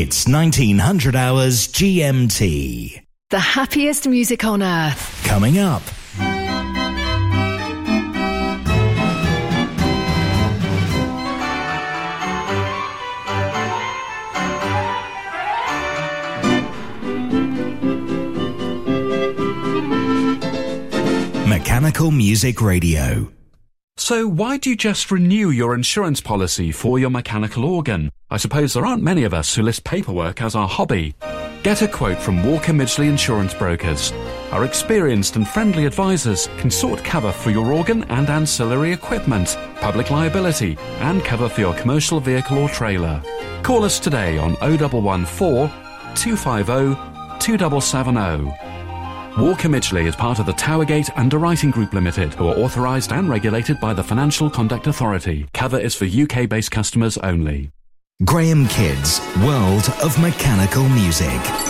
It's 1900 hours GMT. The happiest music on earth. Coming up. Mechanical Music Radio. So, why do you just renew your insurance policy for your mechanical organ? I suppose there aren't many of us who list paperwork as our hobby. Get a quote from Walker Midgley Insurance Brokers. Our experienced and friendly advisors can sort cover for your organ and ancillary equipment, public liability, and cover for your commercial vehicle or trailer. Call us today on 0114 250 2770. Walker Midgley is part of the Towergate Underwriting Group Limited, who are authorised and regulated by the Financial Conduct Authority. Cover is for UK based customers only. Graham Kidd's World of Mechanical Music.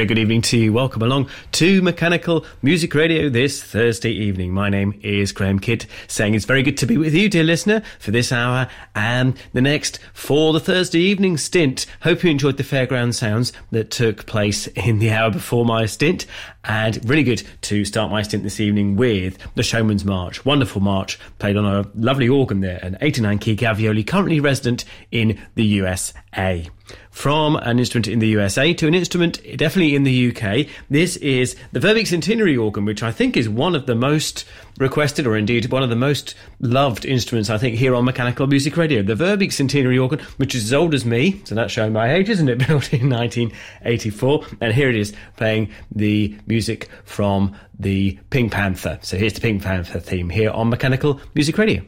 Very good evening to you. Welcome along to Mechanical Music Radio this Thursday evening. My name is Graham Kidd, saying it's very good to be with you, dear listener, for this hour and the next for the Thursday evening stint. Hope you enjoyed the fairground sounds that took place in the hour before my stint. And really good to start my stint this evening with the Showman's March. Wonderful march played on a lovely organ there, an 89 key Gavioli, currently resident in the USA from an instrument in the USA to an instrument definitely in the UK. This is the Verbeeck Centenary organ, which I think is one of the most requested, or indeed one of the most loved instruments, I think, here on Mechanical Music Radio. The Verbeeck Centenary organ, which is as old as me, so that's showing my age, isn't it? Built in 1984. And here it is playing the music from the Pink Panther. So here's the Pink Panther theme here on Mechanical Music Radio.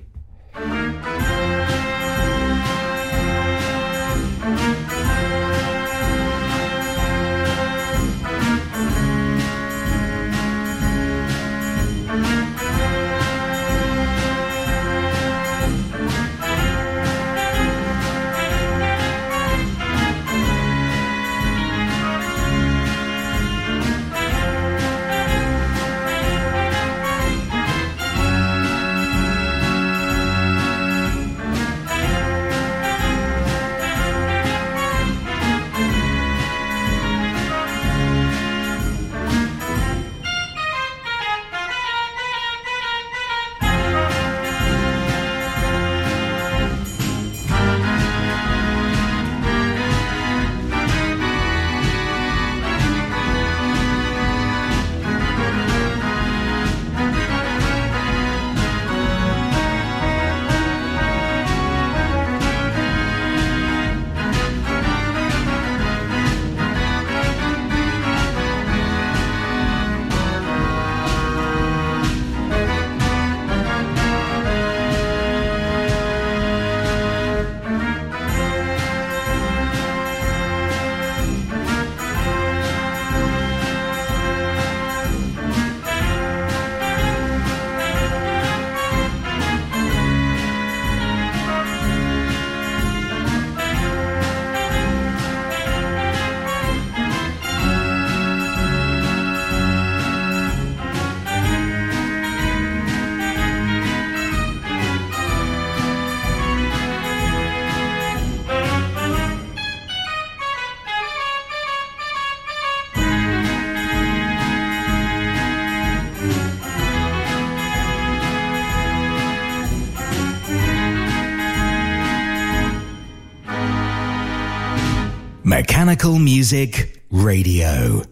Mechanical Music Radio.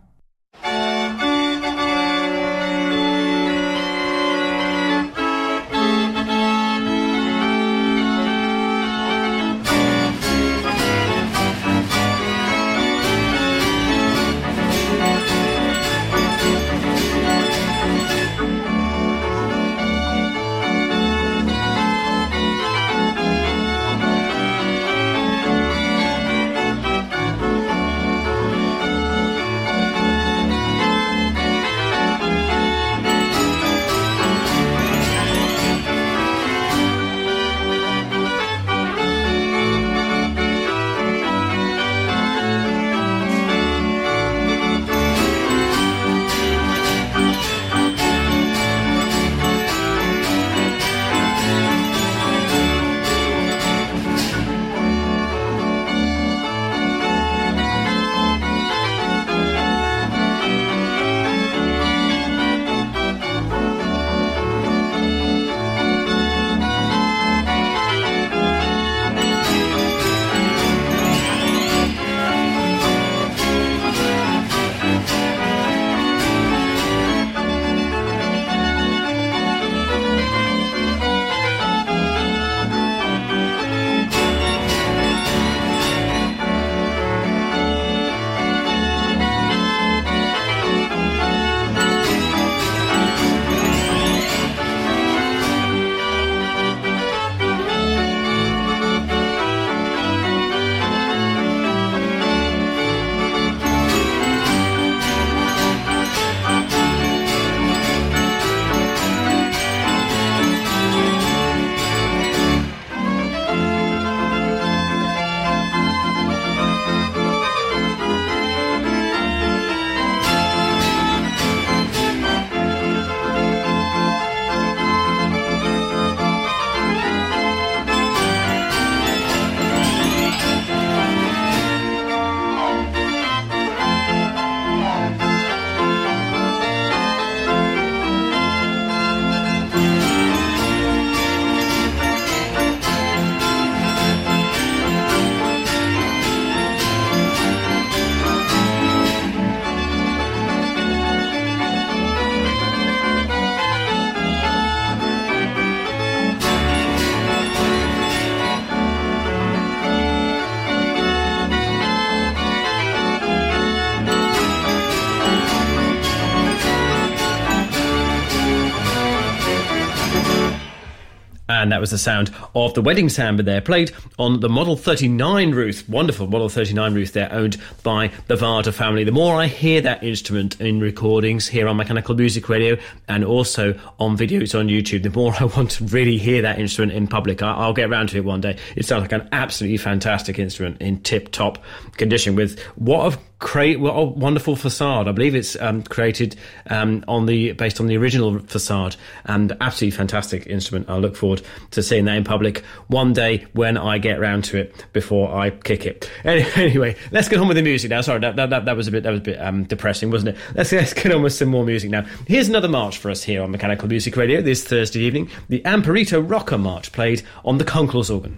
was the sound of the wedding samba there, played on the Model 39 Ruth, wonderful Model 39 Ruth there, owned by the Varda family. The more I hear that instrument in recordings here on Mechanical Music Radio and also on videos on YouTube, the more I want to really hear that instrument in public. I, will get around to it one day. It sounds like an absolutely fantastic instrument in tip top condition with what a great, what a wonderful facade. I believe it's um, created um, on the based on the original facade and absolutely fantastic instrument. I look forward to seeing that in public one day when I get round to it before I kick it. Anyway, let's get on with the music now. Sorry, that, that, that was a bit that was a bit um, depressing, wasn't it? Let's, let's get on with some more music now. Here's another march for us here on Mechanical Music Radio this Thursday evening. The Amparito Roca March played on the Conkles organ.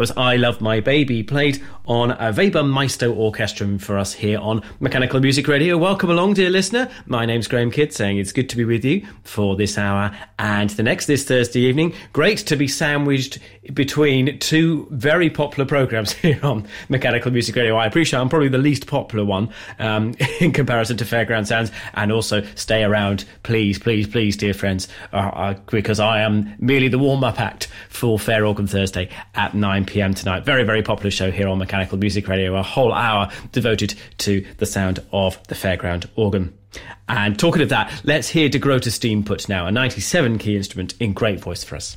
Was I Love My Baby, played on a Weber Maesto Orchestrion for us here on Mechanical Music Radio. Welcome along, dear listener. My name's Graham Kidd, saying it's good to be with you for this hour and the next this Thursday evening. Great to be sandwiched between two very popular programs here on Mechanical Music Radio. I appreciate I'm probably the least popular one um, in comparison to Fairground Sounds, and also stay around, please, please, please, dear friends, uh, uh, because I am merely the warm up act for Fair Organ Thursday at 9 pm tonight. Very, very popular show here on Mechanical Music Radio. A whole hour devoted to the sound of the fairground organ. And talking of that, let's hear De Steam put now, a 97 key instrument in great voice for us.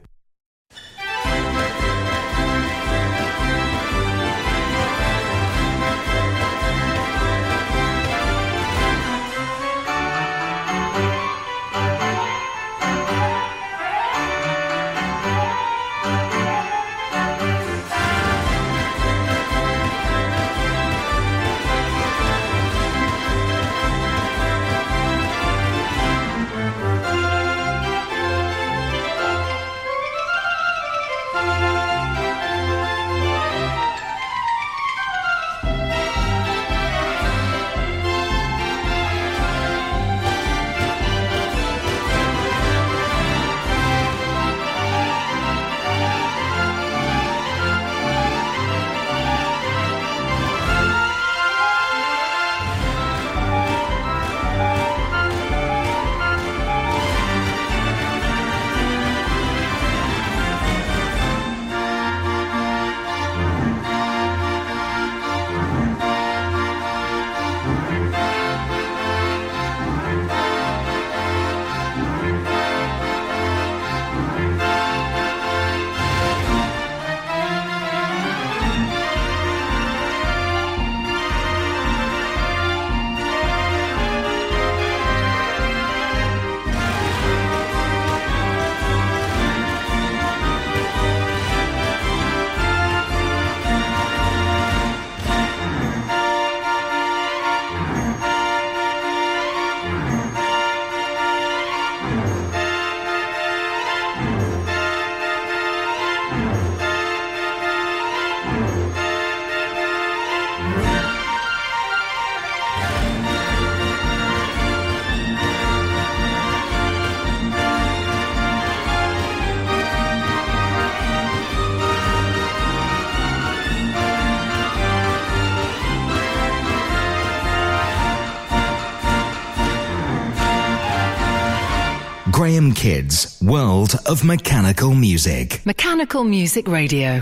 Graham Kidd's World of Mechanical Music. Mechanical Music Radio.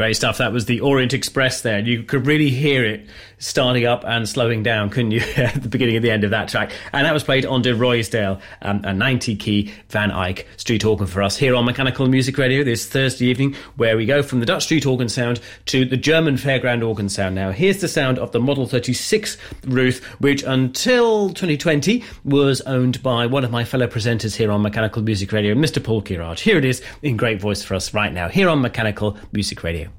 Great stuff. That was the Orient Express there. You could really hear it starting up and slowing down, couldn't you, at the beginning and the end of that track? And that was played on De Ruysdael, um, a 90 key Van Eyck street organ for us here on Mechanical Music Radio this Thursday evening, where we go from the Dutch street organ sound to the German fairground organ sound. Now, here's the sound of the Model 36 Ruth, which until 2020 was owned by one of my fellow presenters here on Mechanical Music Radio, Mr. Paul Kerridge. Here it is in great voice for us right now, here on Mechanical Music Radio.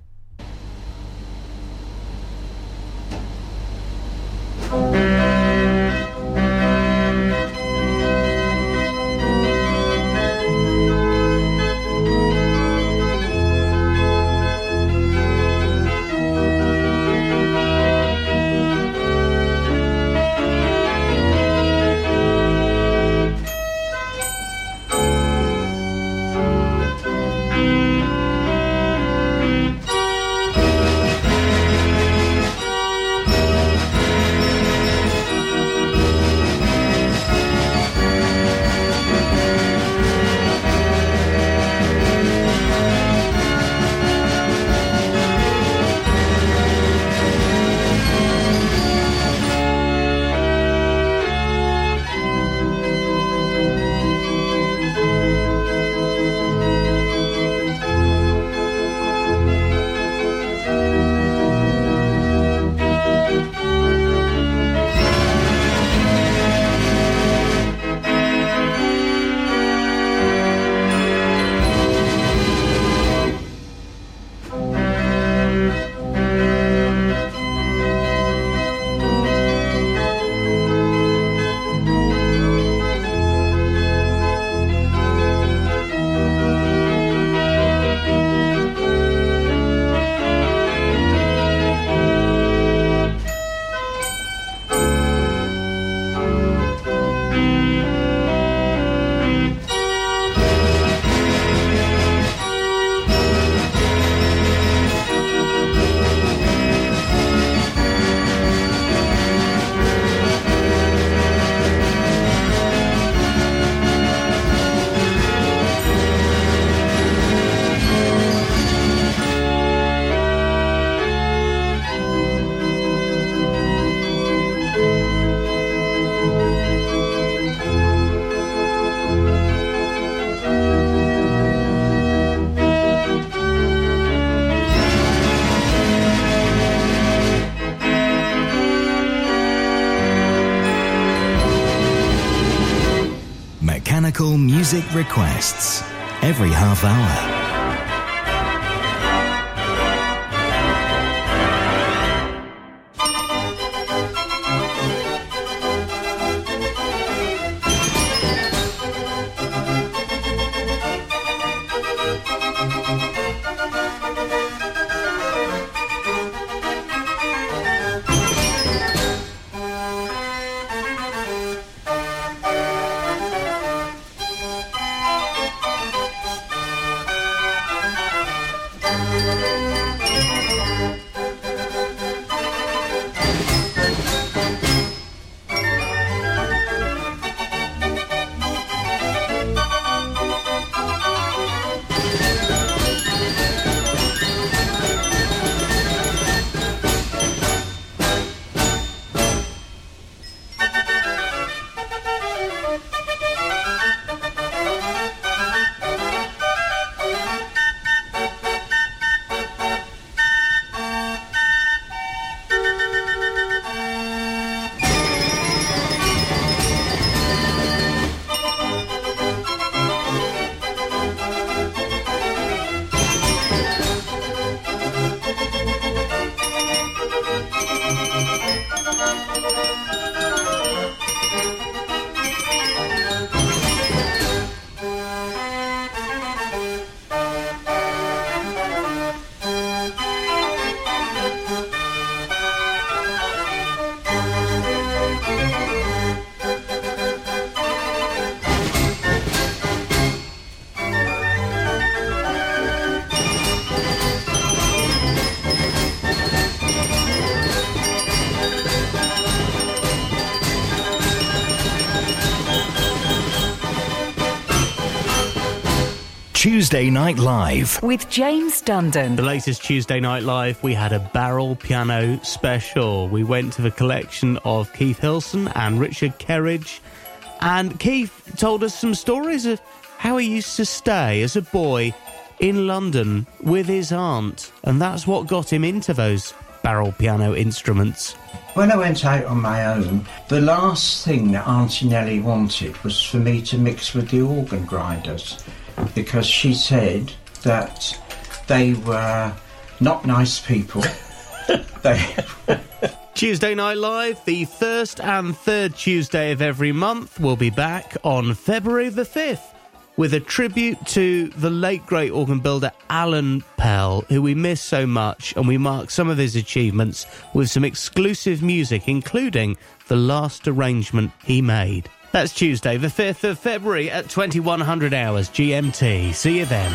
Music Tuesday Night Live. With James Dundon. The latest Tuesday Night Live, we had a barrel piano special. We went to the collection of Keith Hilson and Richard Kerridge. And Keith told us some stories of how he used to stay as a boy in London with his aunt. And that's what got him into those barrel piano instruments. When I went out on my own, the last thing that Auntie Nellie wanted was for me to mix with the organ grinders because she said that they were not nice people. they Tuesday Night Live, the first and third Tuesday of every month, will be back on February the 5th with a tribute to the late great organ builder Alan Pell, who we miss so much, and we mark some of his achievements with some exclusive music, including the last arrangement he made. That's Tuesday, the 5th of February at 2100 hours GMT. See you then.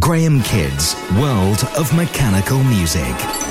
Graham Kidd's World of Mechanical Music.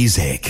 Music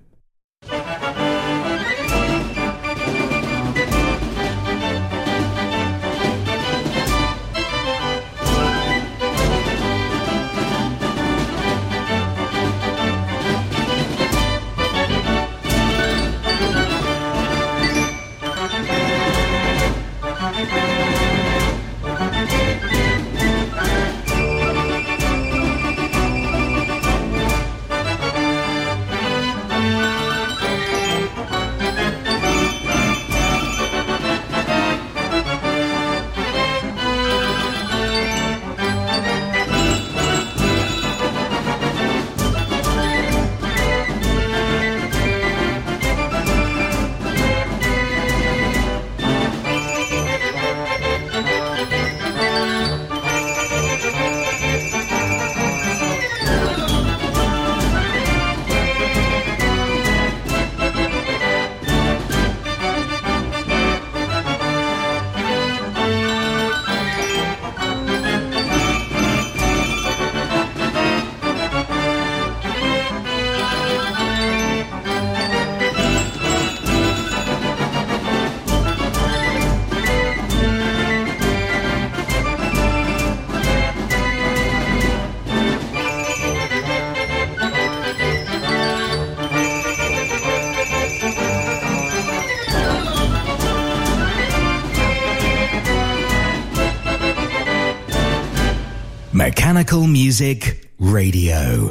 Music Radio.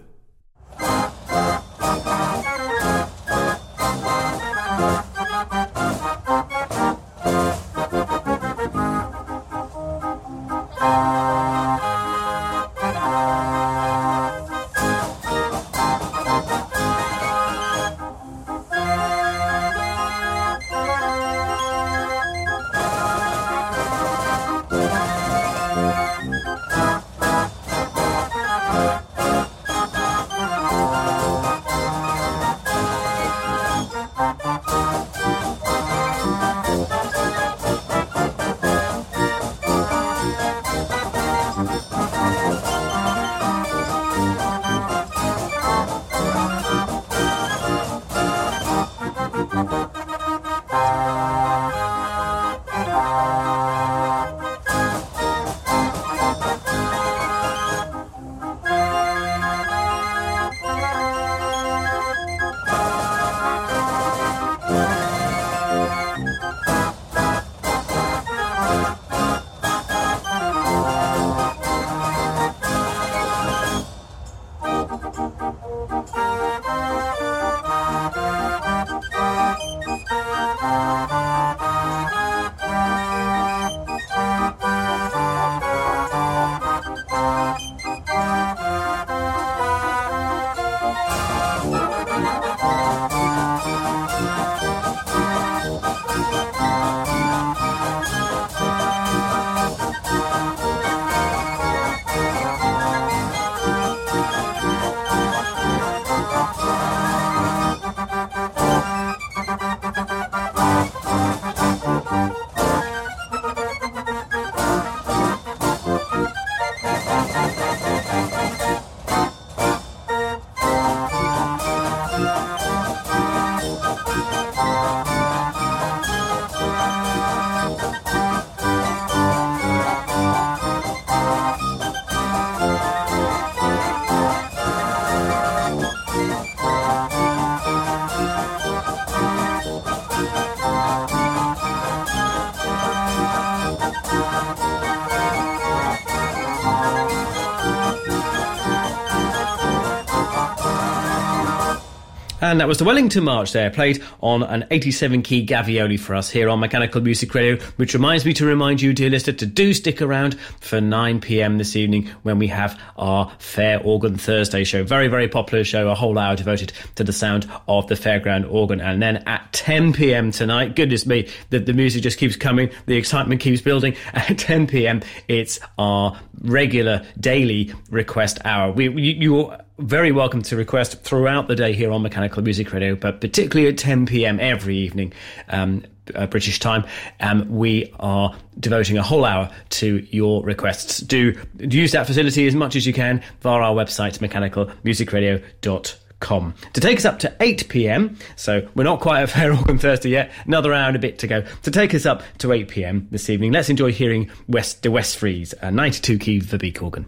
And that was the Wellington March there, played on an 87 key Gavioli for us here on Mechanical Music Radio, which reminds me to remind you, dear listener, to do stick around for 9 pm this evening when we have our Fair Organ Thursday show. Very, very popular show, a whole hour devoted to the sound of the fairground organ. And then at 10 pm tonight, goodness me, the, the music just keeps coming, the excitement keeps building. At 10 pm, it's our regular daily request hour. We, you, you very welcome to request throughout the day here on Mechanical Music Radio, but particularly at 10 p.m. every evening, um, uh, British time, um, we are devoting a whole hour to your requests. Do use that facility as much as you can via our website, mechanicalmusicradio.com. To take us up to 8 pm, so we're not quite at Fair Organ Thursday yet, another hour and a bit to go. To take us up to 8 pm this evening, let's enjoy hearing West, the West Freeze, a 92 key Verbeeck organ.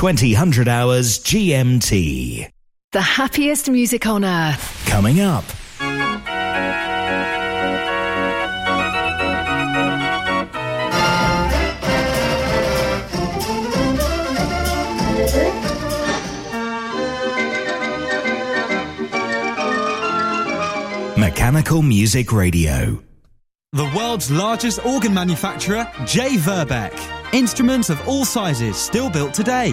2000 hours GMT. The happiest music on earth. Coming up. Mechanical Music Radio. The world's largest organ manufacturer, J. Verbeeck. Instruments of all sizes still built today.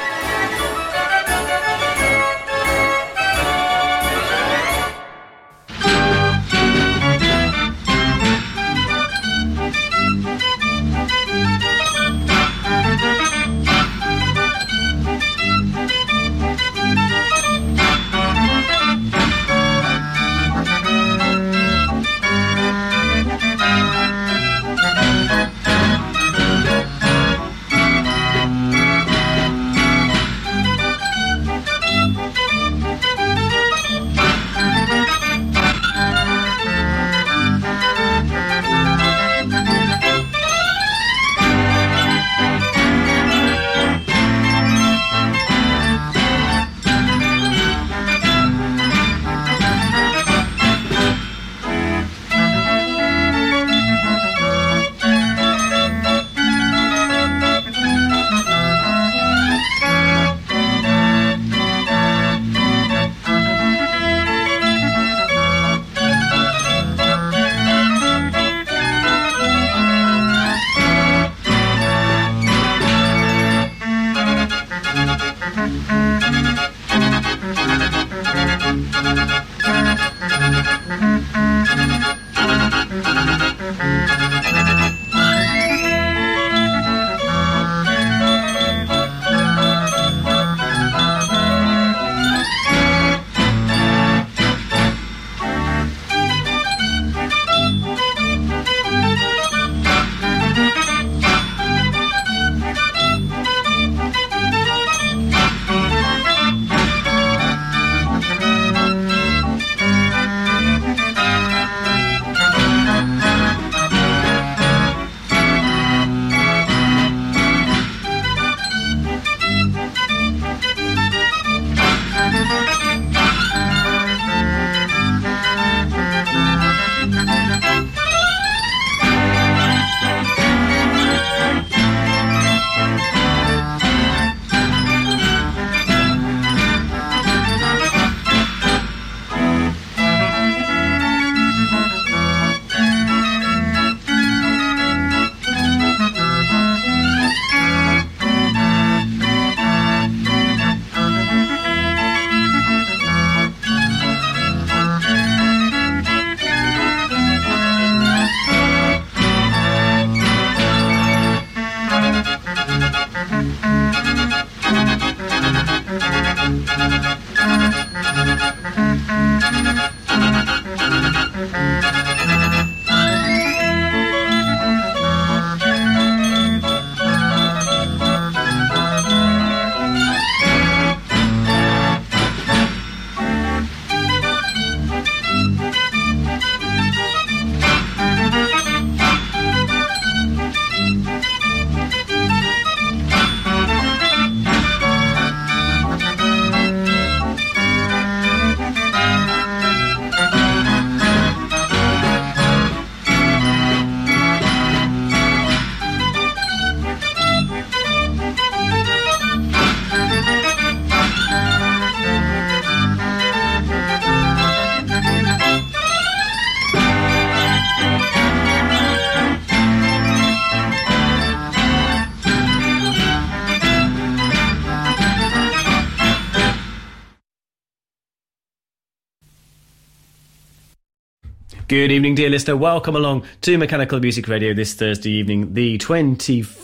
Good evening, dear listener. Welcome along to Mechanical Music Radio this Thursday evening, the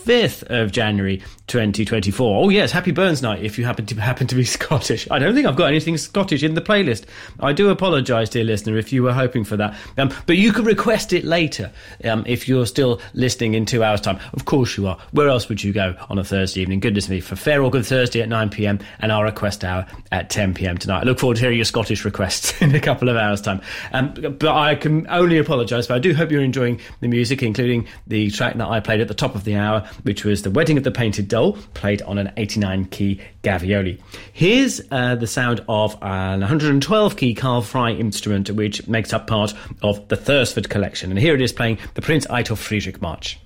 25th of January 2024. Oh, yes, happy Burns Night if you happen to happen to be Scottish. I don't think I've got anything Scottish in the playlist. I do apologise, dear listener, if you were hoping for that. Um, but you could request it later um, if you're still listening in two hours' time. Of course you are. Where else would you go on a Thursday evening? Goodness me, for Fair Organ Thursday at 9 pm and our request hour at 10 pm tonight. I look forward to hearing your Scottish requests in a couple of hours' time. Um, but I can only apologise, but I do hope you're enjoying the music, including the track that I played at the top of the hour, which was The Wedding of the Painted Doll, played on an 89 key Gavioli. Here's uh, the sound of an 112 key Carl Frei instrument, which makes up part of the Thursford collection. And here it is playing the Prince Eitel Friedrich March.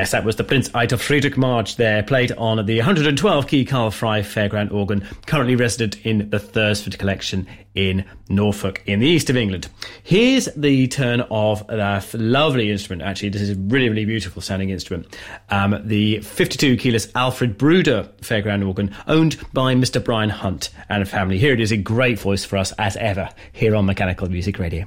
Yes, that was the Prince Eitel Friedrich March there, played on the 112 key Carl Frei Fairground organ, currently resident in the Thursford Collection in Norfolk, in the east of England. Here's the turn of a lovely instrument, actually. This is a really, really beautiful sounding instrument. Um, the 52 keyless Alfred Bruder Fairground organ, owned by Mr. Brian Hunt and family. Here it is in great voice for us, as ever, here on Mechanical Music Radio.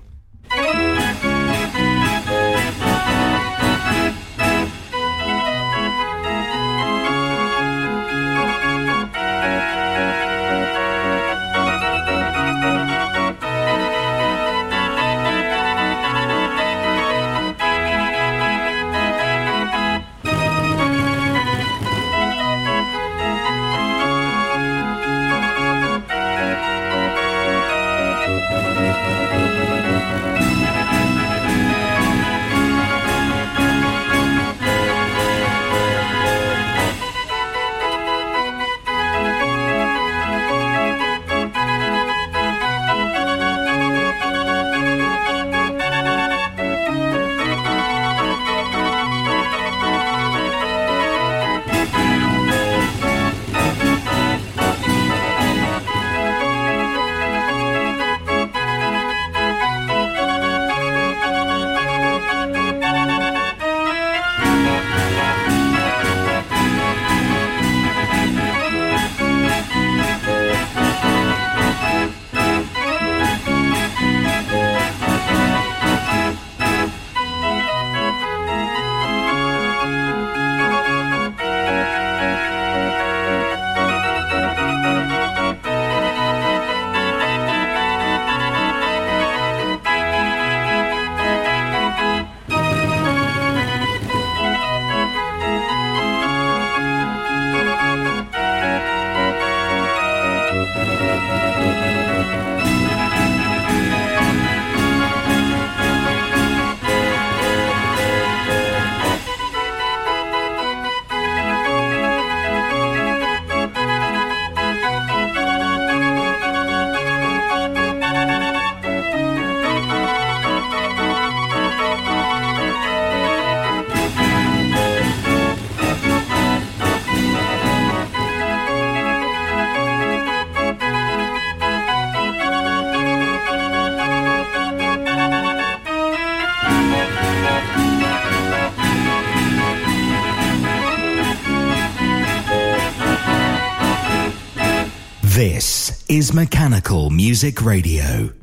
Music Radio.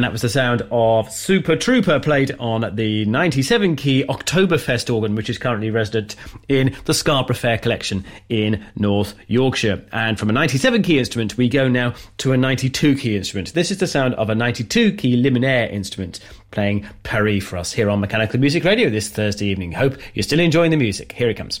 And that was the sound of Super Trooper played on the 97 key Oktoberfest organ, which is currently resident in the Scarborough Fair collection in North Yorkshire. And from a 97 key instrument, we go now to a 92 key instrument. This is the sound of a 92 key Limonaire instrument playing Paris for us here on Mechanical Music Radio this Thursday evening. Hope you're still enjoying the music. Here it comes.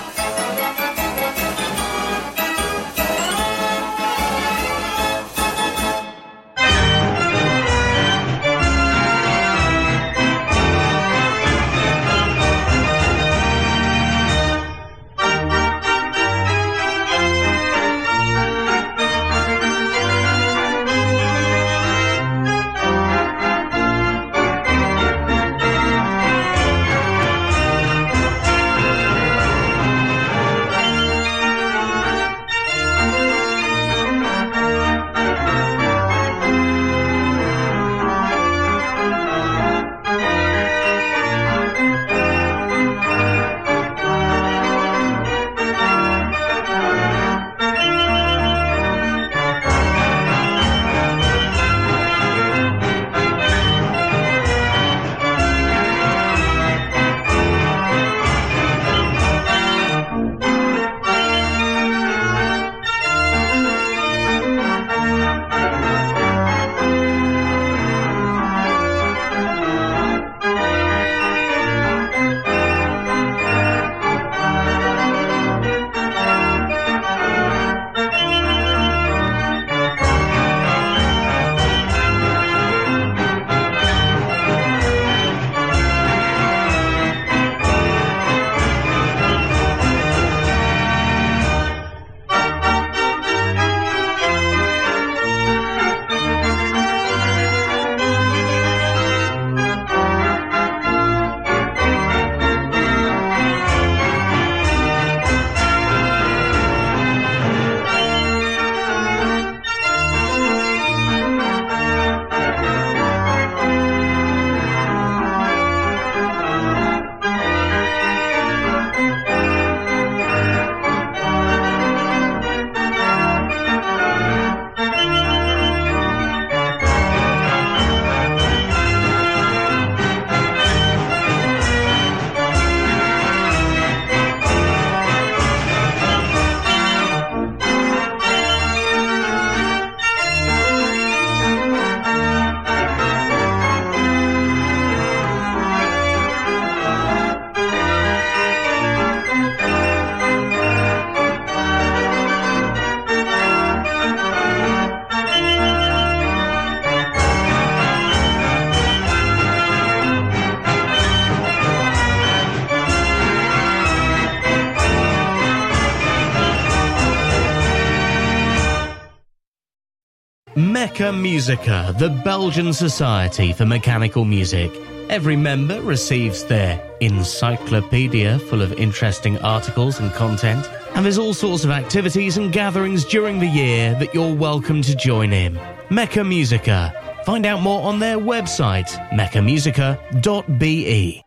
Musica, the Belgian Society for Mechanical Music. Every member receives their encyclopedia full of interesting articles and content, and there's all sorts of activities and gatherings during the year that you're welcome to join in. Mecha Musica. Find out more on their website, mechamusica.be.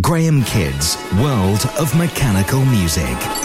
Graham Kidd's World of Mechanical Music.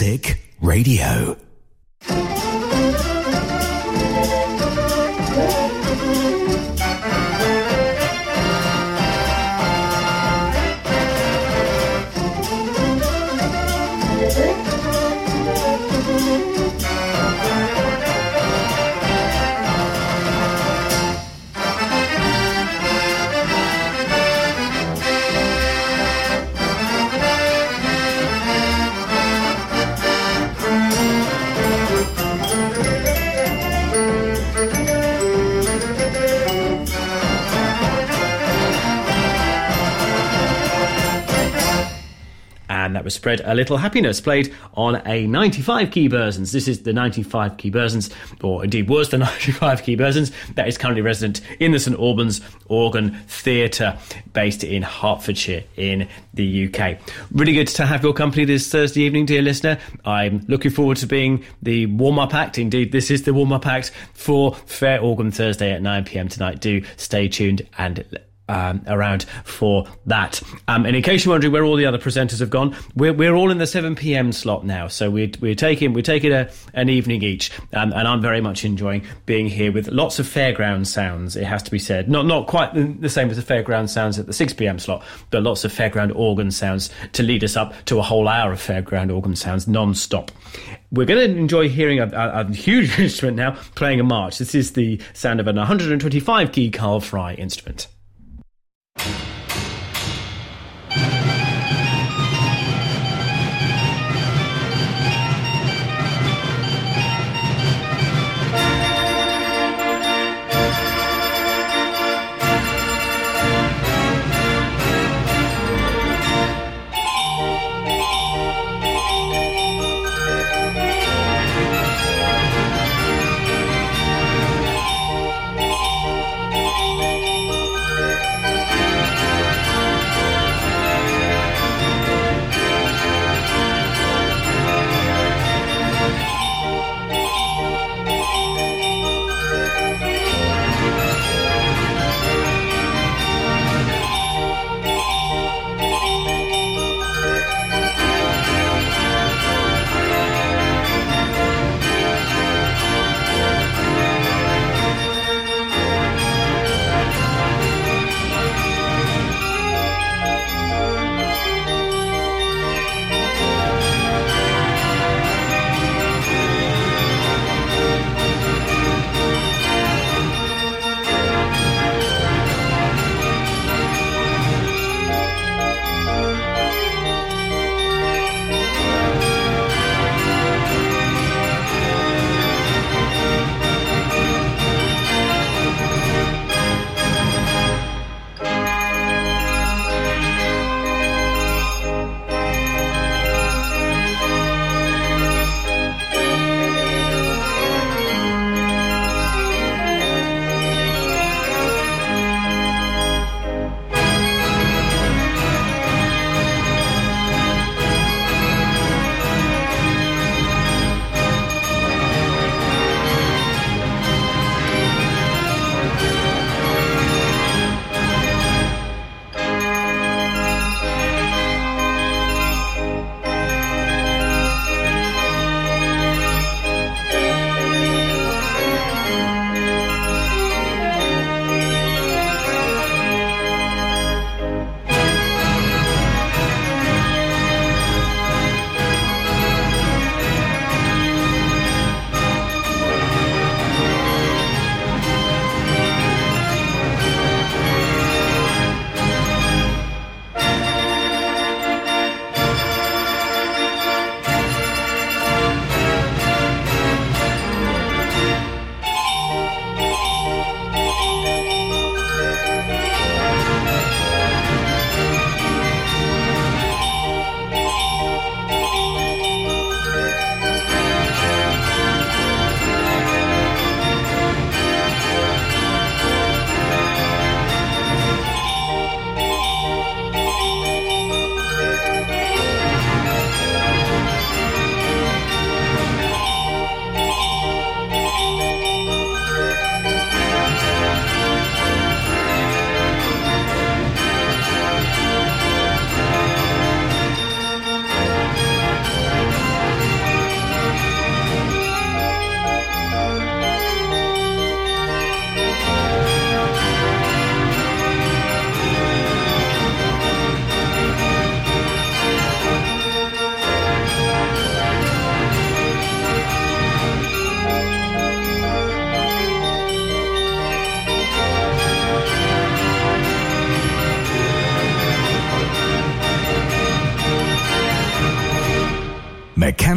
Music Radio. Spread a little happiness played on a 95 key Bursens. This is the 95 key Bursens, or indeed was the 95 key Bursens, that is currently resident in the St Albans Organ Theatre, based in Hertfordshire in the UK. Really good to have your company this Thursday evening, dear listener. I'm looking forward to being the warm up act. Indeed, this is the warm up act for Fair Organ Thursday at 9 pm tonight. Do stay tuned and um, around for that. Um, and in case you're wondering where all the other presenters have gone, we're, we're all in the 7 p.m. slot now. So we're, we're taking we're taking a, an evening each, um, and I'm very much enjoying being here with lots of fairground sounds. It has to be said, not not quite the same as the fairground sounds at the 6 p.m. slot, but lots of fairground organ sounds to lead us up to a whole hour of fairground organ sounds non-stop. We're going to enjoy hearing a, a, a huge instrument now playing a march. This is the sound of an 125 key Carl Frei instrument you.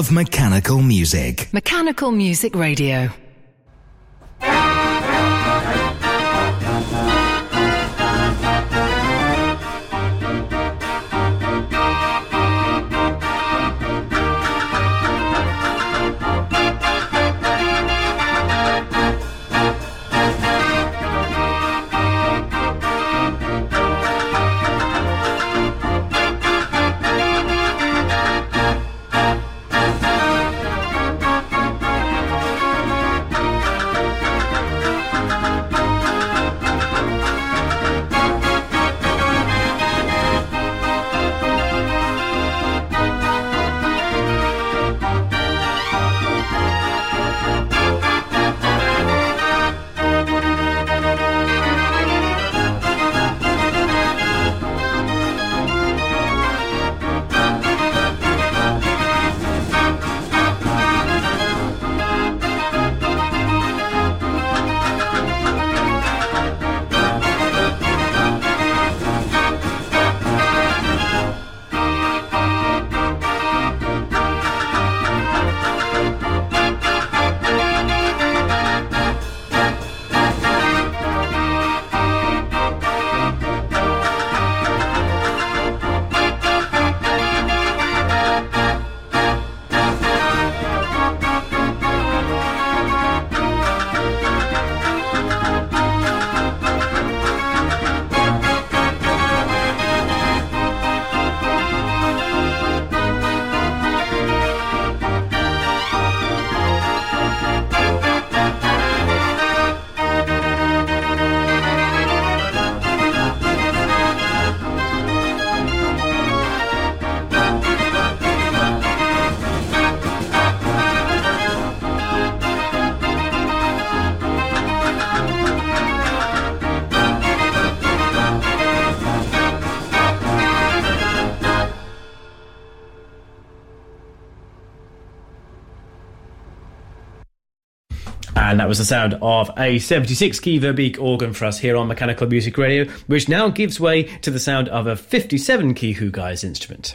Of Mechanical Music. Mechanical Music Radio. Was the sound of a 76 key Verbeeck organ for us here on Mechanical Music Radio, which now gives way to the sound of a 57 key Hughes instrument.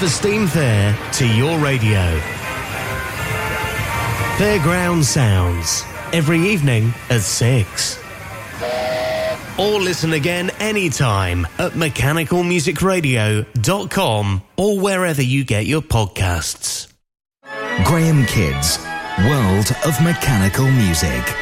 The Steam Fair to your radio. Fairground Sounds, every evening at 6. Or listen again anytime at mechanicalmusicradio.com or wherever you get your podcasts. Graham Kidd's, World of Mechanical Music.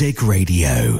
Music Radio.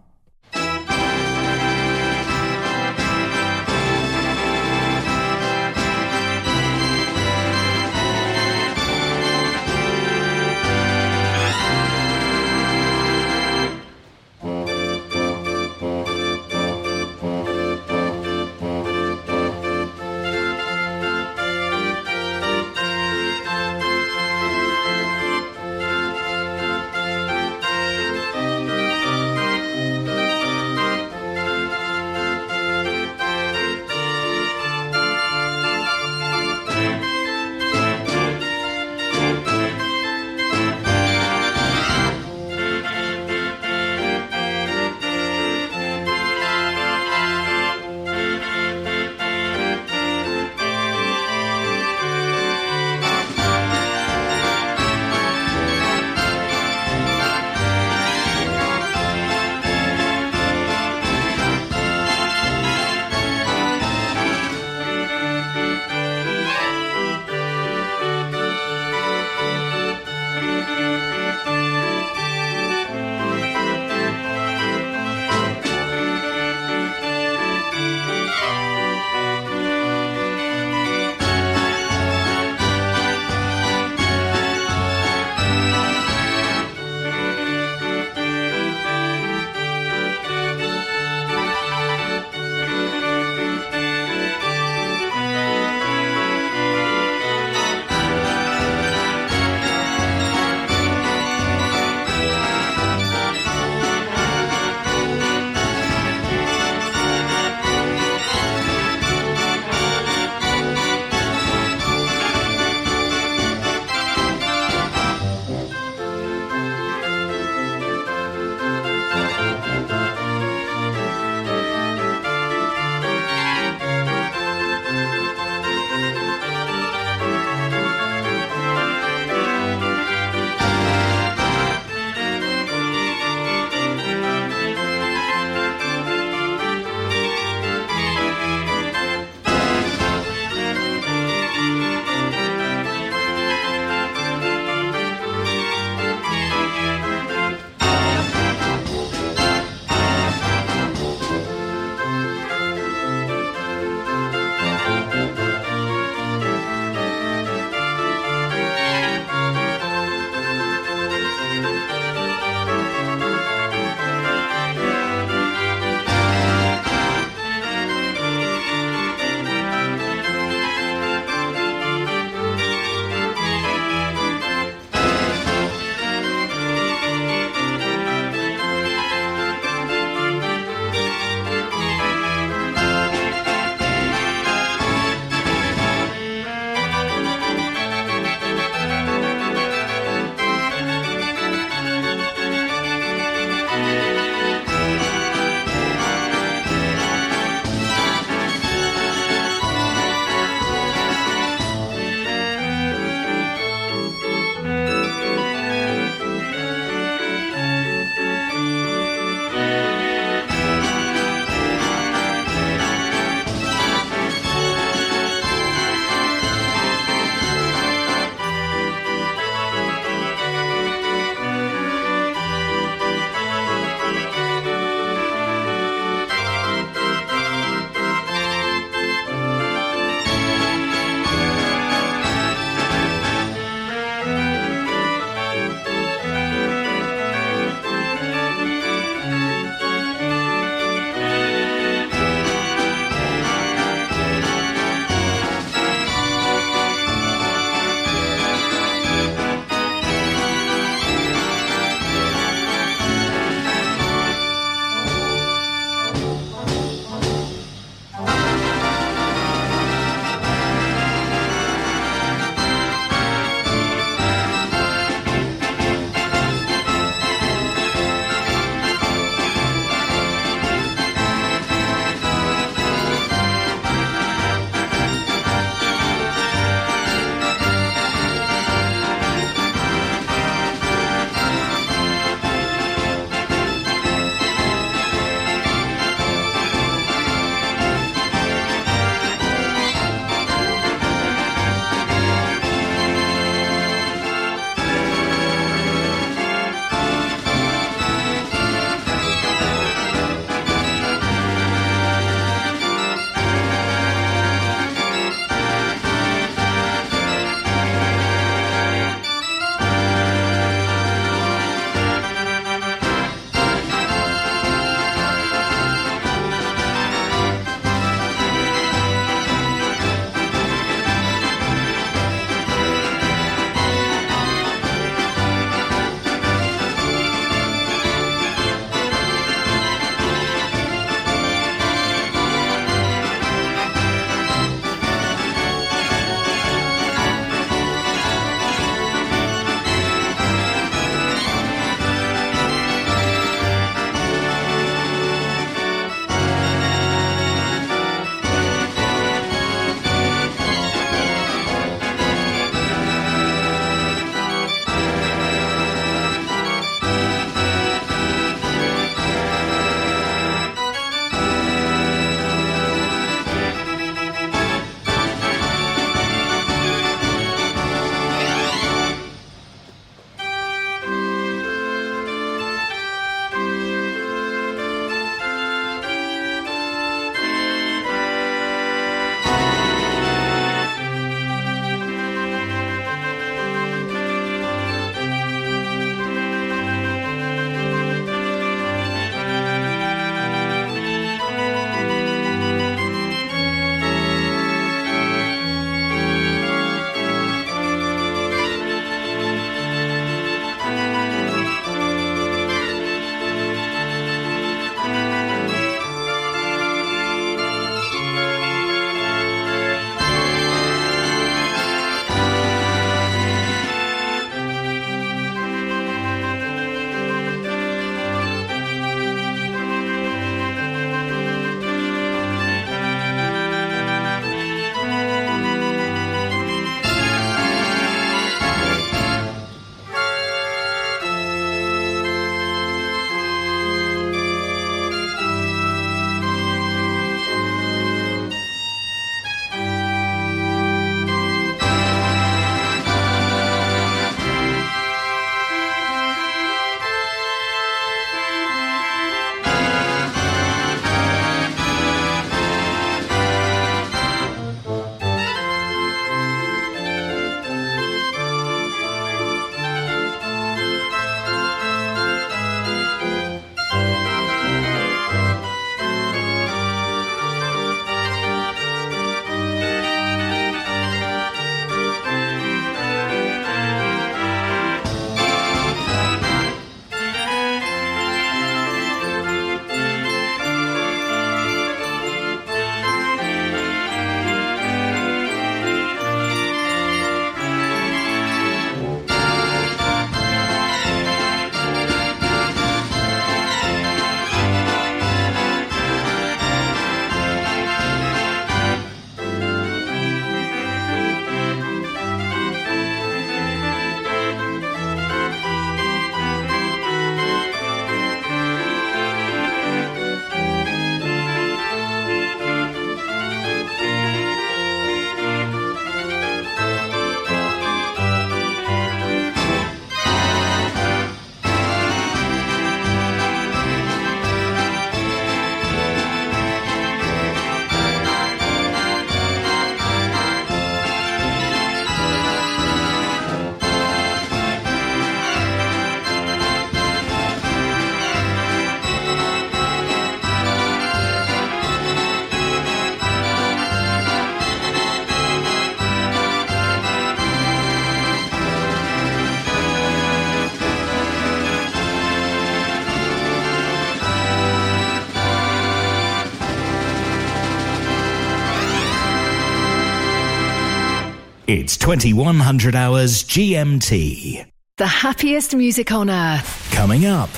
It's 2100 hours GMT. The happiest music on earth. Coming up.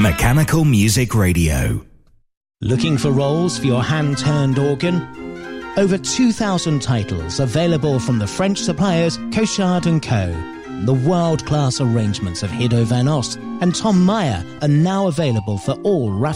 Mechanical Music Radio. Looking for rolls for your hand turned organ? Over 2,000 titles available from the French suppliers Cochard & Co. The world class arrangements of Hido Van Os and Tom Meyer are now available for all